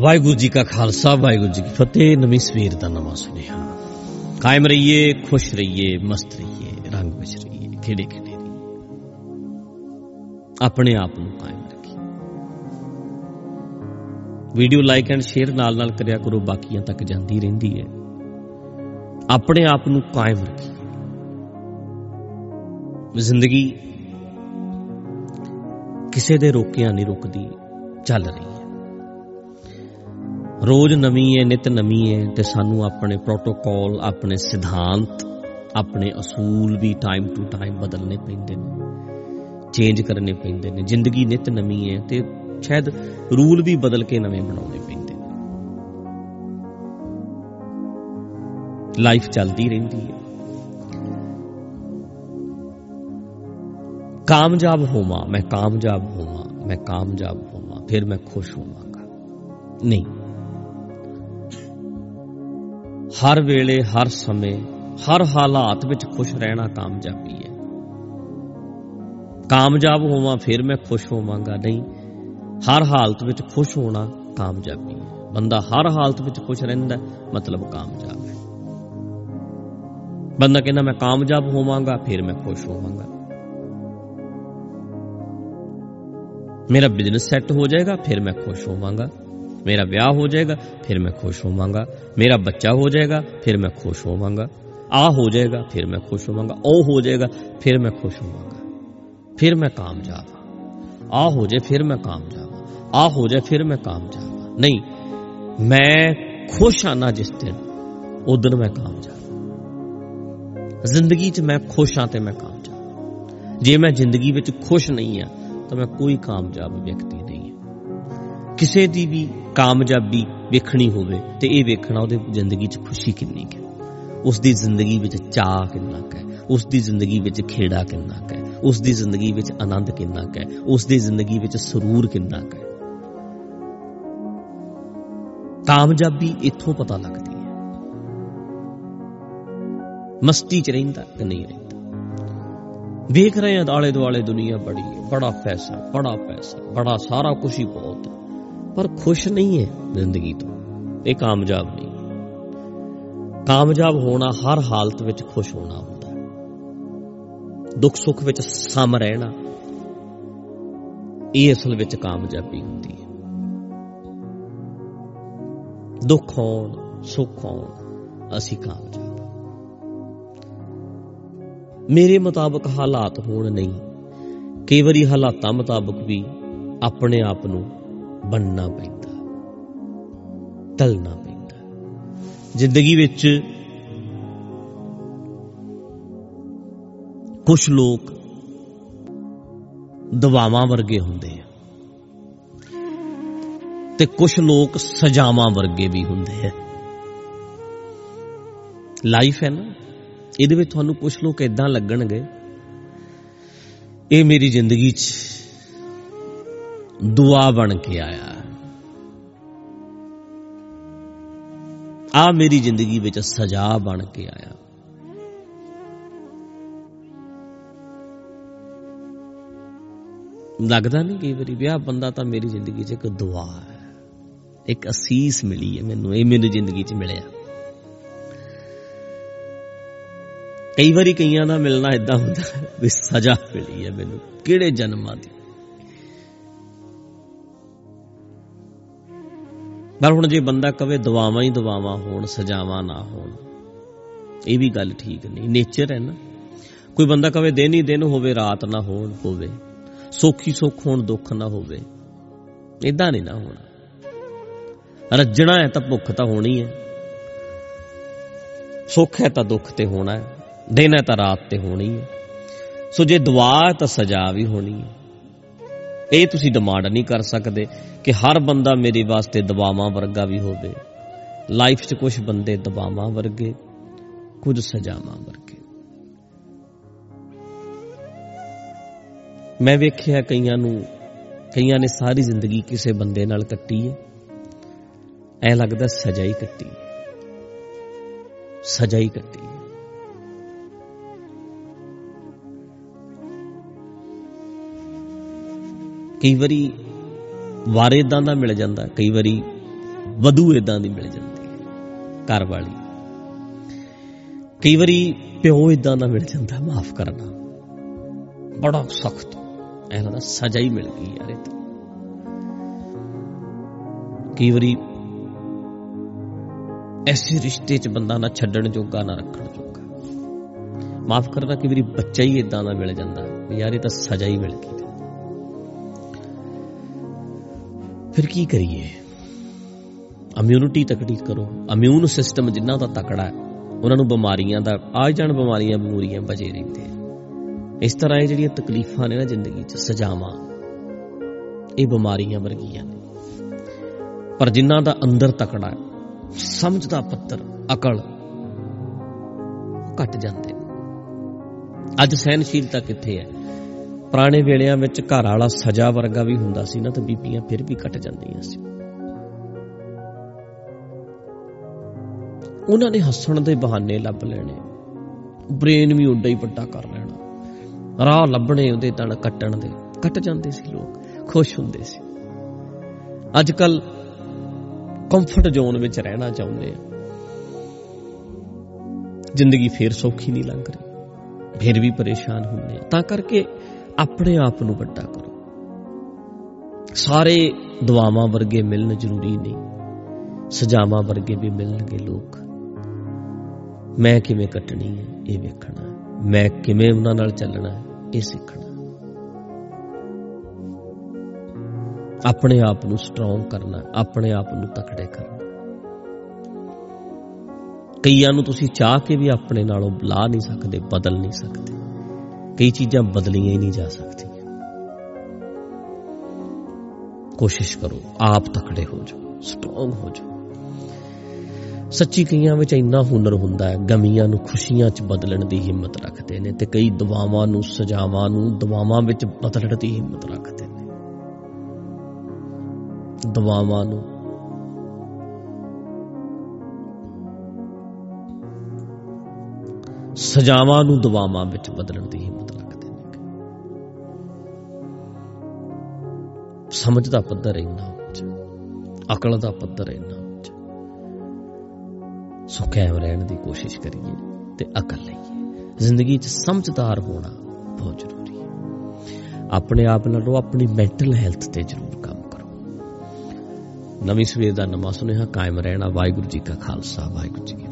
ਵਾਹਿਗੁਰੂ ਜੀ ਕਾ ਖਾਲਸਾ, ਵਾਹਿਗੁਰੂ ਜੀ ਕੀ ਫਤਿਹ। ਨਵੀਂ ਸਵੇਰ ਦਾ ਨਵਾਂ ਸੁਨੇਹਾ। ਕਾਇਮ ਰਹੀਏ, ਖੁਸ਼ ਰਹੀਏ, ਮਸਤ ਰਹੀਏ, ਰੰਗ ਵਿੱਚ ਰਹੀਏ, ਖੇੜੇ ਖੇੜੇ ਆਪਣੇ ਆਪ ਨੂੰ ਕਾਇਮ ਰੱਖੀਏ। ਵੀਡੀਓ ਲਾਈਕ ਐਂਡ ਸ਼ੇਅਰ ਨਾਲ ਨਾਲ ਕਰਿਆ ਕਰੋ, ਬਾਕੀਆਂ ਤੱਕ ਜਾਂਦੀ ਰਹਿੰਦੀ ਹੈ। ਆਪਣੇ ਆਪ ਨੂੰ ਕਾਇਮ ਰੱਖੀਏ। ਜ਼ਿੰਦਗੀ ਕਿਸੇ ਦੇ ਰੋਕਿਆਂ ਨਹੀਂ ਰੁਕਦੀ, ਚੱਲ ਰਹੀ ਹੈ। ਰੋਜ਼ ਨਵੀਂ ਹੈ ਨਿਤ ਨਵੀਂ ਹੈ ਤੇ ਸਾਨੂੰ ਆਪਣੇ ਪ੍ਰੋਟੋਕਾਲ ਆਪਣੇ ਸਿਧਾਂਤ, ਆਪਣੇ ਅਸੂਲ ਵੀ ਟਾਈਮ ਟੂ ਟਾਈਮ ਬਦਲਨੇ ਪੈਂਦੇ ਨੇ ਚੇਂਜ ਕਰਨੇ ਪੈਂਦੇ ਨੇ, ਜ਼ਿੰਦਗੀ ਨਿਤ ਨਵੀਂ ਹੈ ਤੇ ਸ਼ਾਇਦ ਰੂਲ ਵੀ ਬਦਲ ਕੇ ਨਵੇਂ ਬਣਾਉਣੇ ਪੈਂਦੇ ਨੇ। ਲਾਈਫ ਚੱਲਦੀ ਰਹਿੰਦੀ ਹੈ ਕਾਮਯਾਬ ਹੋਵਾਂ, ਮੈਂ ਕਾਮਯਾਬ ਹੋਵਾਂ, ਮੈਂ ਕਾਮਯਾਬ ਹੋਵਾਂ, ਫਿਰ ਮੈਂ ਖੁਸ਼ ਹੋਵਾਂਗਾ। ਨਹੀਂ। ਹਰ ਵੇਲੇ, ਹਰ ਸਮੇਂ, ਹਰ ਹਾਲਾਤ ਵਿੱਚ ਖੁਸ਼ ਰਹਿਣਾ ਕਾਮਯਾਬੀ ਹੈ। ਕਾਮਯਾਬ ਹੋਵਾਂ, ਫਿਰ ਮੈਂ ਖੁਸ਼ ਹੋਵਾਂਗਾ, ਨਹੀਂ। ਹਰ ਹਾਲਤ ਵਿੱਚ ਖੁਸ਼ ਹੋਣਾ ਕਾਮਯਾਬੀ ਹੈ। ਬੰਦਾ ਹਰ ਹਾਲਤ ਵਿੱਚ ਖੁਸ਼ ਰਹਿੰਦਾ, ਮਤਲਬ ਕਾਮਯਾਬ ਹੈ। ਬੰਦਾ ਕਹਿੰਦਾ, ਮੈਂ ਕਾਮਯਾਬ ਹੋਵਾਂਗਾ, ਫਿਰ ਮੈਂ ਖੁਸ਼ ਹੋਵਾਂਗਾ। ਮੇਰਾ ਬਿਜ਼ਨਸ ਸੈੱਟ ਹੋ ਜਾਏਗਾ, ਫਿਰ ਮੈਂ ਖੁਸ਼ ਹੋਵਾਂਗਾ। ਮੇਰਾ ਵਿਆਹ ਹੋ ਜਾਏਗਾ ਫਿਰ ਮੈਂ ਖੁਸ਼ ਹੋਵਾਂਗਾ ਮੇਰਾ ਬੱਚਾ ਹੋ ਜਾਏਗਾ ਫਿਰ ਮੈਂ ਖੁਸ਼ ਹੋਵਾਂਗਾ ਆ ਹੋ ਜਾਏਗਾ ਫਿਰ ਮੈਂ ਖੁਸ਼ ਹੋਵਾਂਗਾ ਉਹ ਹੋ ਜਾਏਗਾ ਫਿਰ ਮੈਂ ਖੁਸ਼ ਹੋਵਾਂਗਾ ਫਿਰ ਮੈਂ ਕਾਮਯਾਬ ਆ ਆ ਹੋ ਜਾਏ ਫਿਰ ਮੈਂ ਕਾਮਯਾਬ ਆ ਹੋ ਜਾਏ ਫਿਰ ਮੈਂ ਕਾਮਯਾਬ ਨਹੀਂ ਮੈਂ ਖੁਸ਼ ਆਣਾ ਜਿਸ ਦਿਨ ਉਦੋਂ ਮੈਂ ਕਾਮਯਾਬ ਜ਼ਿੰਦਗੀ 'ਚ ਮੈਂ ਖੁਸ਼ ਆ ਤੇ ਮੈਂ ਕਾਮਯਾਬ ਜੇ ਮੈਂ ਜ਼ਿੰਦਗੀ ਵਿੱਚ ਖੁਸ਼ ਨਹੀਂ ਆ ਤਾਂ ਮੈਂ ਕੋਈ ਕਾਮਯਾਬ ਵਿਅਕਤੀ ਨਹੀਂ ਹਾਂ ਕਿਸੇ ਦੀ ਵੀ ਕਾਮਯਾਬੀ ਵੇਖਣੀ ਹੋਵੇ ਤੇ ਇਹ ਵੇਖਣਾ ਉਹਦੇ ਜ਼ਿੰਦਗੀ 'ਚ ਖੁਸ਼ੀ ਕਿੰਨੀ ਹੈ? ਉਸ ਦੀ ਜ਼ਿੰਦਗੀ ਵਿੱਚ ਚਾਹ ਕਿੰਨਾ ਹੈ? ਉਸ ਦੀ ਜ਼ਿੰਦਗੀ ਵਿੱਚ ਖੇੜਾ ਕਿੰਨਾ ਹੈ? ਉਸ ਦੀ ਜ਼ਿੰਦਗੀ ਵਿੱਚ ਆਨੰਦ ਕਿੰਨਾ ਹੈ? ਉਸ ਦੀ ਜ਼ਿੰਦਗੀ ਵਿੱਚ ਸਰੂਰ ਕਿੰਨਾ ਹੈ? ਕਾਮਯਾਬੀ ਇੱਥੋਂ ਪਤਾ ਲੱਗਦੀ ਹੈ। ਮਸਤੀ 'ਚ ਰਹਿੰਦਾ ਕਿ ਨਹੀਂ ਰਹਿੰਦਾ? ਵੇਖ ਰਹੇ ਹਾਂ ਆਲੇ ਦੁਆਲੇ ਦੁਨੀਆ ਬੜੀ ਹੈ। ਬੜਾ ਪੈਸਾ ਬੜਾ ਪੈਸਾ, ਬੜਾ ਸਾਰਾ ਕੁਝ ਹੀ ਬਹੁਤ ਪਰ ਖੁਸ਼ ਨਹੀਂ ਹੈ ਜ਼ਿੰਦਗੀ ਤੋਂ। ਇਹ ਕਾਮਯਾਬ ਨਹੀਂ। ਕਾਮਯਾਬ ਹੋਣਾ ਹਰ ਹਾਲਤ ਵਿੱਚ ਖੁਸ਼ ਹੋਣਾ ਹੁੰਦਾ ਹੈ। ਦੁੱਖ ਸੁੱਖ ਵਿੱਚ ਸਮ ਰਹਿਣਾ, ਇਹ ਅਸਲ ਵਿੱਚ ਕਾਮਯਾਬੀ ਹੁੰਦੀ ਹੈ। ਦੁੱਖ ਹੋਣ, ਸੁੱਖ ਹੋਣ, ਅਸੀਂ ਕਾਮਯਾਬ ਮੇਰੇ ਮੁਤਾਬਕ ਹਾਲਾਤ ਹੋਣ ਨਹੀਂ, ਕਈ ਵਾਰੀ ਹਾਲਾਤਾਂ ਮੁਤਾਬਕ ਵੀ ਆਪਣੇ ਆਪ ਨੂੰ ਬਣਨਾ ਪੈਂਦਾ ਢਲਣਾ ਪੈਂਦਾ। ਜ਼ਿੰਦਗੀ ਵਿੱਚ ਕੁਝ ਲੋਕ ਦਵਾਵਾਂ ਵਰਗੇ ਹੁੰਦੇ ਆ ਤੇ ਕੁਝ ਲੋਕ ਸਜ਼ਾਵਾਂ ਵਰਗੇ ਵੀ ਹੁੰਦੇ ਆ। ਲਾਈਫ ਹੈ ਨਾ, ਇਹਦੇ ਵਿੱਚ ਤੁਹਾਨੂੰ ਕੁਝ ਲੋਕ ਇਦਾਂ ਲੱਗਣਗੇ, ਇਹ ਮੇਰੀ ਜ਼ਿੰਦਗੀ 'ਚ ਦੁਆ ਬਣ ਕੇ ਆਇਆ। ਆ ਮੇਰੀ ਜ਼ਿੰਦਗੀ ਵਿੱਚ ਸਜ਼ਾ ਬਣ ਕੇ ਆਇਆ। ਲੱਗਦਾ ਨਹੀਂ ਕਈ ਵਾਰੀ ਵਿਆਹ ਬੰਦਾ ਤਾਂ ਮੇਰੀ ਜ਼ਿੰਦਗੀ 'ਚ ਇੱਕ ਦੁਆ ਹੈ। ਇੱਕ ਅਸੀਸ ਮਿਲੀ ਹੈ ਮੈਨੂੰ, ਇਹ ਮੇਰੀ ਜ਼ਿੰਦਗੀ 'ਚ ਮਿਲਿਆ। ਕਈ ਵਾਰੀ ਕਈਆਂ ਦਾ ਮਿਲਣਾ ਇਦਾਂ ਹੁੰਦਾ ਵੀ ਸਜ਼ਾ ਮਿਲੀ ਹੈ ਮੈਨੂੰ। ਕਿਹੜੇ ਜਨਮਾਂ ਦੀ? ਪਰ ਹੁਣ ਜੇ ਬੰਦਾ ਕਵੇ ਦਵਾਵਾਂ ਹੀ ਦਵਾਵਾਂ ਹੋਣ, ਸਜ਼ਾਵਾਂ ਨਾ ਹੋਣ, ਇਹ ਵੀ ਗੱਲ ਠੀਕ ਨਹੀਂ। ਨੇਚਰ ਹੈ ਨਾ। ਕੋਈ ਬੰਦਾ ਕਵੇ ਦਿਨ ਹੀ ਦਿਨ ਹੋਵੇ, ਰਾਤ ਨਾ ਹੋਣ ਹੋਵੇ, ਸੋਖੀ ਸੁੱਖ ਹੋਣ, ਦੁੱਖ ਨਾ ਹੋਵੇ ਇਦਾਂ ਨਹੀਂ ਨਾ ਹੋਣਾ। ਰੱਜਣਾ ਹੈ ਤਾਂ ਭੁੱਖ ਤਾਂ ਹੋਣੀ ਹੈ। ਸੁੱਖ ਹੈ ਤਾਂ ਦੁੱਖ ਤੇ ਹੋਣਾ ਹੈ। ਦਿਨ ਹੈ ਤਾਂ ਰਾਤ ਤੇ ਹੋਣੀ ਹੈ। ਸੋ ਜੇ ਦੁਆ ਤਾਂ ਸਜ਼ਾ ਵੀ ਹੋਣੀ ਹੈ। ਇਹ ਤੁਸੀਂ ਡਿਮਾਂਡ ਨਹੀਂ ਕਰ ਸਕਦੇ ਕਿ ਹਰ ਬੰਦਾ ਮੇਰੇ ਵਾਸਤੇ ਦਵਾਵਾਂ ਵਰਗਾ ਵੀ ਹੋਵੇ। ਲਾਈਫ 'ਚ ਕੁਝ ਬੰਦੇ ਦਵਾਵਾਂ ਵਰਗੇ, ਕੁਝ ਸਜ਼ਾਵਾਂ ਵਰਗੇ। ਮੈਂ ਵੇਖਿਆ ਕਈਆਂ ਨੂੰ, ਕਈਆਂ ਨੇ ਸਾਰੀ ਜ਼ਿੰਦਗੀ ਕਿਸੇ ਬੰਦੇ ਨਾਲ ਕੱਟੀ ਹੈ ਐ ਲੱਗਦਾ ਸਜ਼ਾ ਹੀ ਕੱਟੀ। ਸਜ਼ਾ ਹੀ ਕੱਟੀ। ਕਈ ਵਾਰੀ ਵਾਰ ਇਦਾਂ ਦਾ ਮਿਲ ਜਾਂਦਾ, ਕਈ ਵਾਰੀ ਵਧੂ ਇਦਾਂ ਦੀ ਮਿਲ ਜਾਂਦੀ ਹੈ, ਘਰ ਵਾਲੀ। ਕਈ ਵਾਰੀ ਪਿਓ ਇਦਾਂ ਦਾ ਮਿਲ ਜਾਂਦਾ, ਮਾਫ ਕਰਨਾ। ਬੜਾ ਸਖਤ, ਐ ਲੱਗਦਾ ਸਜ਼ਾ ਹੀ ਮਿਲ ਗਈ ਯਾਰ ਇਹ ਤਾਂ। ਕਈ ਵਾਰੀ ਐਸੇ ਰਿਸ਼ਤੇ 'ਚ ਬੰਦਾ ਨਾ ਛੱਡਣ ਜੋਗਾ, ਨਾ ਰੱਖਣ ਜੋਗਾ। ਮਾਫ ਕਰਨਾ, ਕਈ ਵਾਰੀ ਬੱਚਾ ਹੀ ਇਦਾਂ ਦਾ ਮਿਲ ਜਾਂਦਾ ਯਾਰ ਇਹ ਤਾਂ ਸਜ਼ਾ ਹੀ ਮਿਲ ਗਈ। ਫਿਰ ਕੀ ਕਰੀਏ? ਇਮਿਊਨਿਟੀ ਤਕੜੀ ਕਰੋ। ਇਮਿਊਨ ਸਿਸਟਮ ਜਿੰਨਾ ਦਾ ਤਕੜਾ ਹੈ, ਉਹਨਾਂ ਨੂੰ ਬਿਮਾਰੀਆਂ ਦਾ, ਆ ਜਾਣ ਬਿਮਾਰੀਆਂ, ਬਮੂਰੀਆਂ ਬਚੇ ਰਹਿੰਦੇ ਇਸ ਤਰ੍ਹਾਂ ਇਹ ਜਿਹੜੀਆਂ ਤਕਲੀਫਾਂ ਨੇ ਨਾ ਜ਼ਿੰਦਗੀ 'ਚ, ਸਜ਼ਾਵਾਂ, ਇਹ ਬਿਮਾਰੀਆਂ ਵਰਗੀਆਂ ਨੇ। ਪਰ ਜਿਨ੍ਹਾਂ ਦਾ ਅੰਦਰ ਤਕੜਾ ਹੈ ਸਮਝ ਦਾ ਪੱਤਰ, ਅਕਲ ਘਟ ਜਾਂਦੇ ਅੱਜ ਸਹਿਨਸ਼ੀਲਤਾ ਕਿੱਥੇ ਹੈ? ਪੁਰਾਣੇ ਵੇਲਿਆਂ ਵਿੱਚ ਘਰ ਵਾਲਾ ਸਜ਼ਾ ਵਰਗਾ ਵੀ ਹੁੰਦਾ ਸੀ ਨਾ, ਤਾਂ ਬੀਬੀਆਂ ਫਿਰ ਵੀ ਕੱਟ ਜਾਂਦੀਆਂ ਸੀ। ਉਹਨਾਂ ਨੇ ਹੱਸਣ ਦੇ ਬਹਾਨੇ ਲੱਭ ਲੈਣੇ। ਬ੍ਰੇਨ ਵੀ ਉੱਡਾ ਹੀ ਵੱਡਾ ਕਰ ਲੈਣਾ। ਰਾਹ ਲੱਭਣੇ ਉਹਦੇ ਤਣ ਕੱਟਣ ਦੇ। ਕੱਟ ਜਾਂਦੇ ਸੀ ਲੋਕ, ਖੁਸ਼ ਹੁੰਦੇ ਸੀ। ਅੱਜ ਕੱਲ ਕੰਫਰਟ ਜ਼ੋਨ ਵਿੱਚ ਰਹਿਣਾ ਚਾਹੁੰਦੇ ਆ। ਜ਼ਿੰਦਗੀ ਫੇਰ ਸੌਖੀ ਨਹੀਂ ਲੰਘ ਰਹੀ। ਫੇਰ ਵੀ ਪਰੇਸ਼ਾਨ ਹੁੰਦੇ ਆ। ਤਾਂ ਕਰਕੇ ਆਪਣੇ ਆਪ ਨੂੰ ਵੱਡਾ ਕਰੋ। ਸਾਰੇ ਦੁਆਵਾਂ ਵਰਗੇ ਮਿਲਣ ਜ਼ਰੂਰੀ ਨਹੀਂ। ਸਜਾਵਾਂ ਵਰਗੇ ਵੀ ਮਿਲਣਗੇ ਲੋਕ। ਮੈਂ ਕਿਵੇਂ ਕੱਟਣੀ ਹੈ, ਇਹ ਵੇਖਣਾ ਮੈਂ ਕਿਵੇਂ ਉਹਨਾਂ ਨਾਲ ਚੱਲਣਾ ਹੈ, ਇਹ ਸਿੱਖਣਾ ਆਪਣੇ ਆਪ ਨੂੰ ਸਟਰੋਂਗ ਕਰਨਾ ਆਪਣੇ ਆਪ ਨੂੰ ਤਕੜੇ ਕਰਨਾ ਕਈਆਂ ਨੂੰ ਤੁਸੀਂ ਚਾਹ ਕੇ ਵੀ ਆਪਣੇ ਨਾਲੋਂ ਲਾ ਨਹੀਂ ਸਕਦੇ, ਬਦਲ ਨਹੀਂ ਸਕਦੇ। ਕਈ ਚੀਜ਼ਾਂ ਬਦਲੀਆਂ ਹੀ ਨਹੀਂ ਜਾ ਸਕਦੀਆਂ। ਕੋਸ਼ਿਸ਼ ਕਰੋ, ਆਪ ਤਕੜੇ ਹੋ ਜਾਓ ਸਟਰੋਂਗ ਹੋ ਜਾਓ। ਸੱਚੀ ਕਈਆਂ ਵਿੱਚ ਇੰਨਾ ਹੁਨਰ ਹੁੰਦਾ ਹੈ, ਗਮੀਆਂ ਨੂੰ ਖੁਸ਼ੀਆਂ 'ਚ ਬਦਲਣ ਦੀ ਹਿੰਮਤ ਰੱਖਦੇ ਨੇ ਤੇ ਕਈ ਦੁਆਵਾਂ ਨੂੰ, ਸਜਾਵਾਂ ਨੂੰ, ਦੁਆਵਾਂ ਵਿੱਚ ਬਦਲਣ ਦੀ ਹਿੰਮਤ ਰੱਖਦੇ ਨੇ। ਦੁਆਵਾਂ ਨੂੰ ਸਜਾਵਾਂ ਨੂੰ ਦੁਆਵਾਂ ਵਿੱਚ ਬਦਲਣ ਦੀ ਹਿੰਮਤ ਰੱਖਦੇ ਨੇ। ਸਮਝ ਦਾ ਪੱਧਰ ਇੰਨਾ ਉੱਚ, ਅਕਲ ਦਾ ਪੱਧਰ ਇੰਨਾ ਉੱਚ। ਸੋ ਕਾਇਮ ਰਹਿਣ ਦੀ ਕੋਸ਼ਿਸ਼ ਕਰੀਏ ਤੇ ਅਕਲ ਲਈਏ। ਜ਼ਿੰਦਗੀ 'ਚ ਸਮਝਦਾਰ ਹੋਣਾ ਬਹੁਤ ਜ਼ਰੂਰੀ ਹੈ। ਆਪਣੇ ਆਪ ਨਾਲੋਂ ਆਪਣੀ ਮੈਂਟਲ ਹੈਲਥ ਤੇ ਜ਼ਰੂਰ ਕੰਮ ਕਰੋ। ਨਵੀਂ ਸਵੇਰ ਦਾ ਨਵਾਂ ਸੁਨੇਹਾ, ਕਾਇਮ ਰਹਿਣਾ, ਵਾਹਿਗੁਰੂ ਜੀ ਕਾ ਖਾਲਸਾ, ਵਾਹਿਗੁਰੂ ਜੀ ਕੀ ਫਤਿਹ